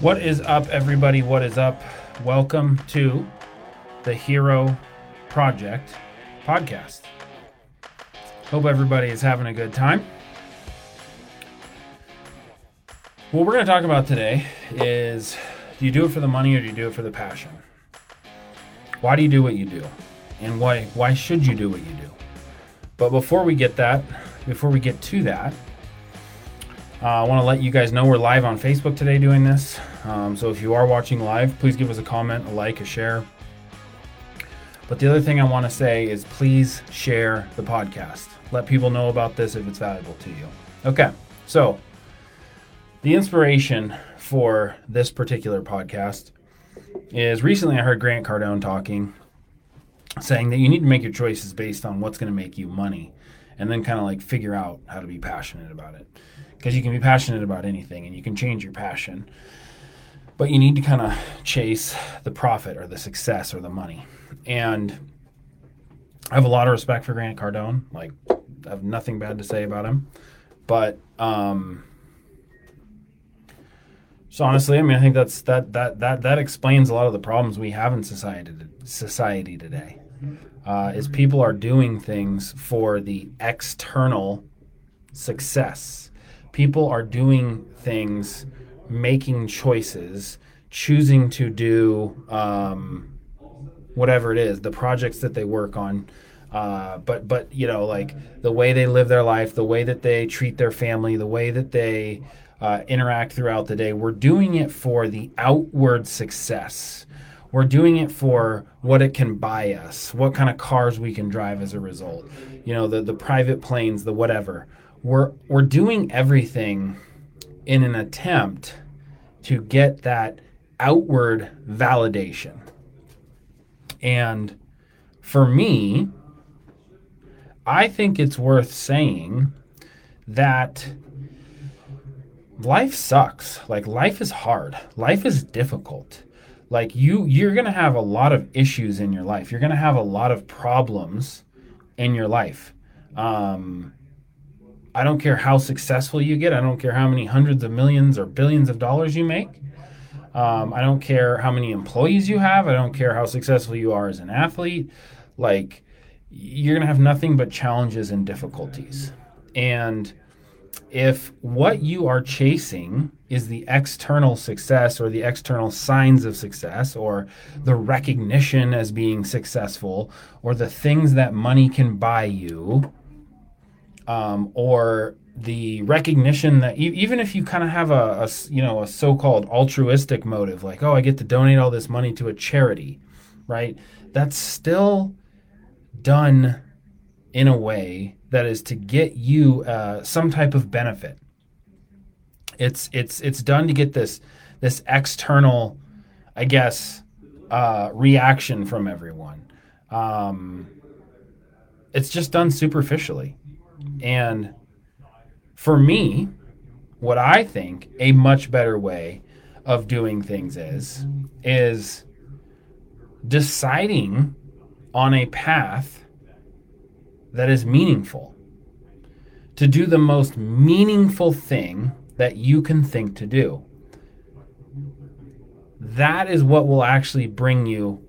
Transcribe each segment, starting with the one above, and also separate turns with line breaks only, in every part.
What is up, everybody? What is up? Welcome to the Hero Project podcast. Hope everybody is having a good time. What we're going to talk about today is do you do it for the money or do you do it for the passion? Why do you do what you do? And why why should you do what you do? But before we get that, before we get to that, uh, I want to let you guys know we're live on Facebook today doing this. Um, so if you are watching live, please give us a comment, a like, a share. But the other thing I want to say is please share the podcast. Let people know about this if it's valuable to you. Okay, so the inspiration for this particular podcast is recently I heard Grant Cardone talking, saying that you need to make your choices based on what's going to make you money and then kind of like figure out how to be passionate about it. Because you can be passionate about anything and you can change your passion but you need to kind of chase the profit or the success or the money. And i have a lot of respect for grant cardone like i have nothing bad to say about him but um so honestly i mean i think that's that that that that explains a lot of the problems we have in society society today uh, is people are doing things for the external success people are doing things, making choices, choosing to do um, whatever it is, the projects that they work on. Uh, but but you know like the way they live their life, the way that they treat their family, the way that they uh, interact throughout the day. We're doing it for the outward success. We're doing it for what it can buy us, what kind of cars we can drive as a result. You know, the the private planes, the whatever we're we're doing everything in an attempt to get that outward validation. And for me, I think it's worth saying that life sucks. Like life is hard. Life is difficult. Like you you're going to have a lot of issues in your life. You're going to have a lot of problems in your life. Um, I don't care how successful you get. I don't care how many hundreds of millions or billions of dollars you make. Um, I don't care how many employees you have. I don't care how successful you are as an athlete. Like, you're going to have nothing but challenges and difficulties. And if what you are chasing is the external success or the external signs of success or the recognition as being successful or the things that money can buy you, um, or the recognition that e- even if you kind of have a, a, you know a so-called altruistic motive like oh i get to donate all this money to a charity right? That's still done in a way that is to get you uh, some type of benefit. It's it's it's done to get this this external i guess uh, reaction from everyone. Um, it's just done superficially. And for me, what I think a much better way of doing things is is deciding on a path that is meaningful. To do the most meaningful thing that you can think to do. That is what will actually bring you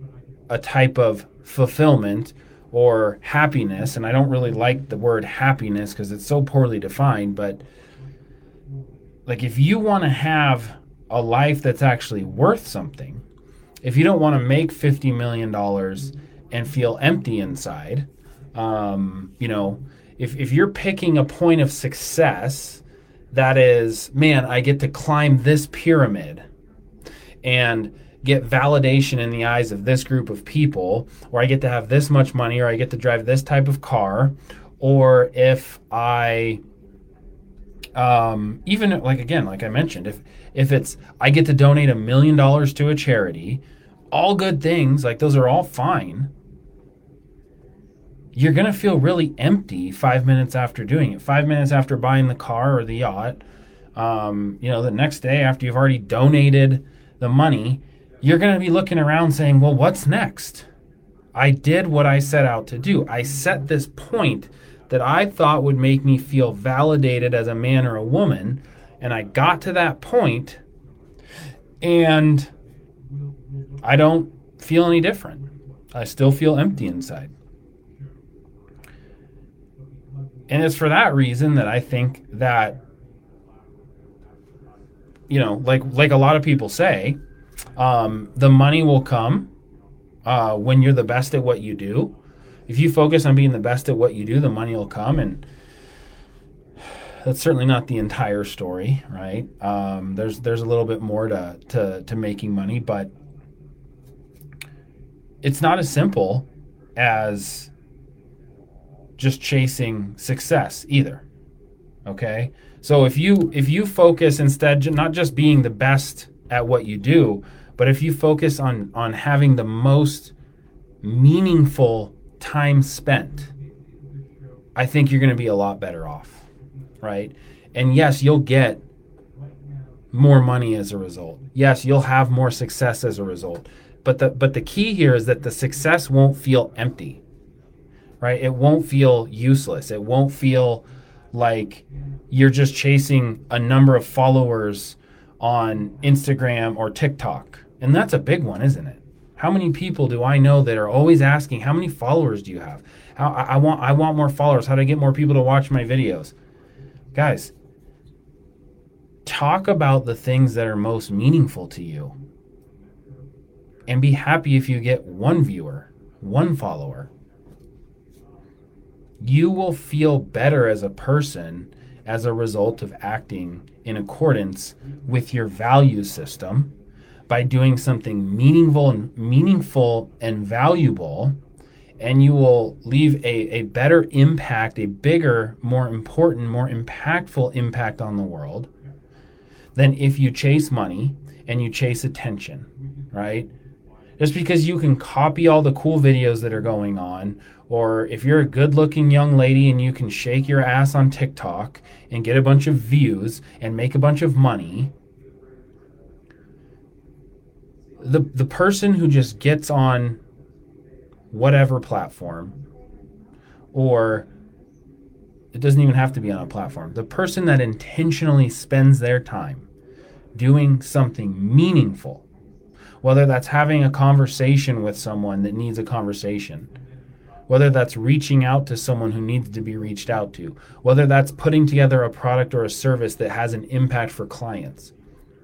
a type of fulfillment or happiness, and I don't really like the word happiness because it's so poorly defined, but like if you want to have a life that's actually worth something, if you don't want to make $50 million and feel empty inside, um, you know, if, if you're picking a point of success that is, man, I get to climb this pyramid and get validation in the eyes of this group of people, or I get to have this much money, or I get to drive this type of car, or if I um, even like again, like I mentioned, if if it's I get to donate a million dollars to a charity, all good things, like those are all fine. You're gonna feel really empty five minutes after doing it. Five minutes after buying the car or the yacht. Um, you know, the next day after you've already donated the money, you're going to be looking around saying, well, what's next? I did what I set out to do. I set this point that I thought would make me feel validated as a man or a woman, and I got to that. And I don't feel any different. I still feel empty inside. And it's for that reason that I think that you know, like like a lot of people say, um, the money will come uh, when you're the best at what you do. If you focus on being the best at what you do, the money will come, and that's certainly not the entire story, right? Um, there's there's a little bit more to to to making money, but it's not as simple as just chasing success either. Okay? So if you if you focus instead not just being the best at what you do, but if you focus on on having the most meaningful time spent, I think you're going to be a lot better off, right? And yes, you'll get more money as a result. Yes, you'll have more success as a result. But the but the key here is that the success won't feel empty. Right? It won't feel useless. It won't feel like you're just chasing a number of followers on Instagram or TikTok. And that's a big one, isn't it? How many people do I know that are always asking, "How many followers do you have?" How, I, I want I want more followers. How do I get more people to watch my videos? Guys, talk about the things that are most meaningful to you. And be happy if you get one viewer, one follower. You will feel better as a person as a result of acting in accordance with your value system by doing something meaningful and meaningful and valuable and you will leave a, a better impact a bigger more important more impactful impact on the world than if you chase money and you chase attention right just because you can copy all the cool videos that are going on or if you're a good looking young lady and you can shake your ass on TikTok and get a bunch of views and make a bunch of money, the, the person who just gets on whatever platform, or it doesn't even have to be on a platform, the person that intentionally spends their time doing something meaningful, whether that's having a conversation with someone that needs a conversation whether that's reaching out to someone who needs to be reached out to, whether that's putting together a product or a service that has an impact for clients.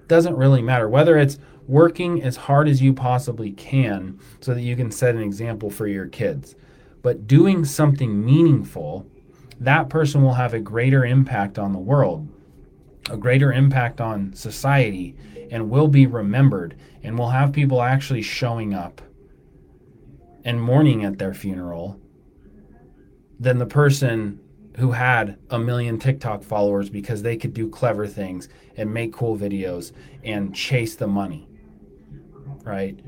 Doesn't really matter. Whether it's working as hard as you possibly can so that you can set an example for your kids, but doing something meaningful, that person will have a greater impact on the world, a greater impact on society, and will be remembered, and will have people actually showing up and mourning at their funeral than the person who had a million TikTok followers because they could do clever things and make cool videos and chase the money. Right?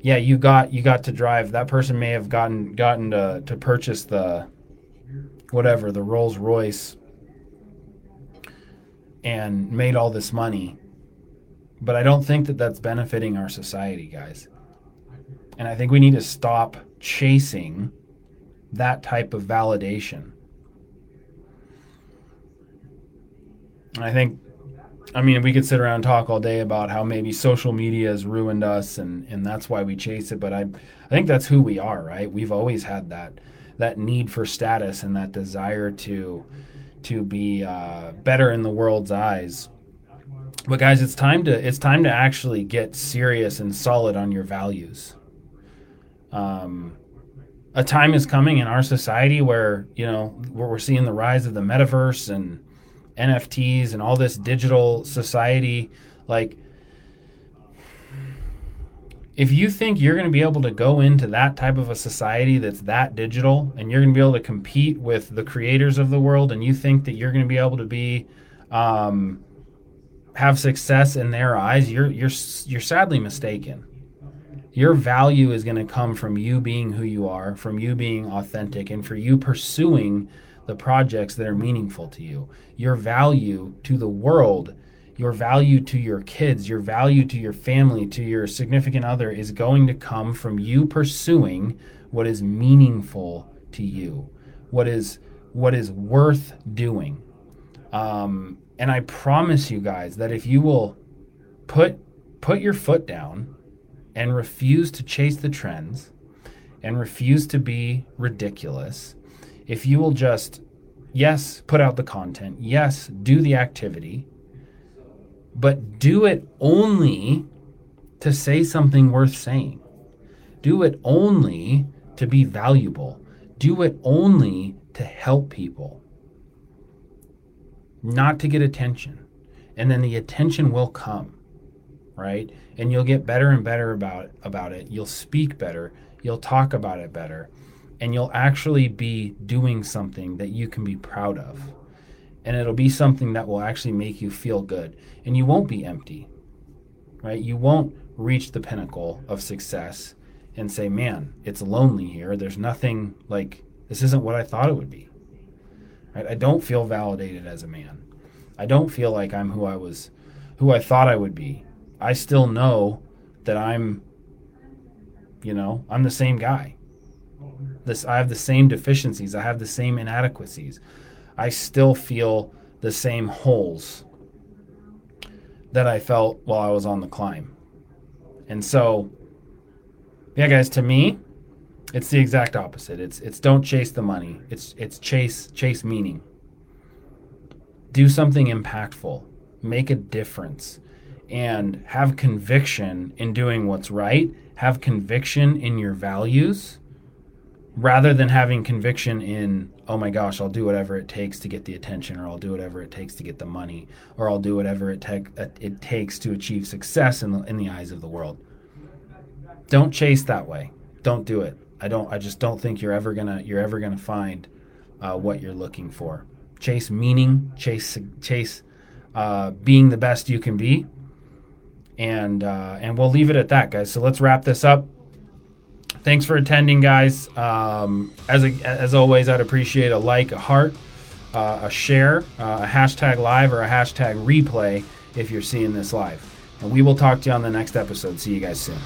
Yeah, you got you got to drive. That person may have gotten gotten to to purchase the whatever, the Rolls Royce and made all this money. But I don't think that that's benefiting our society, guys. And I think we need to stop chasing that type of validation. I think, I mean, we could sit around and talk all day about how maybe social media has ruined us and, and that's why we chase it. But I, I think that's who we are, right? We've always had that, that need for status and that desire to, to be uh, better in the world's eyes. But guys, it's time to it's time to actually get serious and solid on your values um, a time is coming in our society where you know where we're seeing the rise of the metaverse and NFTs and all this digital society. Like, if you think you're going to be able to go into that type of a society that's that digital and you're going to be able to compete with the creators of the world, and you think that you're going to be able to be um, have success in their eyes, you're you're you're sadly mistaken your value is going to come from you being who you are, from you being authentic, and for you pursuing the projects that are meaningful to you. Your value to the world, your value to your kids, your value to your family, to your significant other is going to come from you pursuing what is meaningful to you, what is what is worth doing. Um, and I promise you guys that if you will put put your foot down and refuse to chase the trends and refuse to be ridiculous, if you will just, yes, put out the content, yes, do the activity, but do it only to say something worth saying. Do it only to be valuable. Do it only to help people, not to get attention. And then the attention will come, right? And you'll get better and better about, about it. You'll speak better. You'll talk about it better. And you'll actually be doing something that you can be proud of. And it'll be something that will actually make you feel good. And you won't be empty, right? You won't reach the pinnacle of success and say, man, it's lonely here. There's nothing like this isn't what I thought it would be. Right? I don't feel validated as a man. I don't feel like I'm who I was who I thought I would be. I still know that I'm you know, I'm the same guy. This I have the same deficiencies, I have the same inadequacies. I still feel the same holes that I felt while I was on the climb. And so yeah, guys, to me, it's the exact opposite. It's it's don't chase the money. It's it's chase chase meaning. Do something impactful. Make a difference and have conviction in doing what's right. Have conviction in your values rather than having conviction in oh my gosh, I'll do whatever it takes to get the attention or I'll do whatever it takes to get the money or I'll do whatever it, te- it takes to achieve success in the, in the eyes of the world don't chase that way. Don't do it. I don't. I just don't think you're ever gonna you're ever gonna find uh, what you're looking for. Chase meaning. Chase chase uh, being the best you can be. And uh, and we'll leave it at that, guys. So let's wrap this up. Thanks for attending, guys. Um, as a, as always, I'd appreciate a like, a heart, uh, a share, uh, a hashtag live, or a hashtag replay if you're seeing this live. And we will talk to you on the next episode. See you guys soon.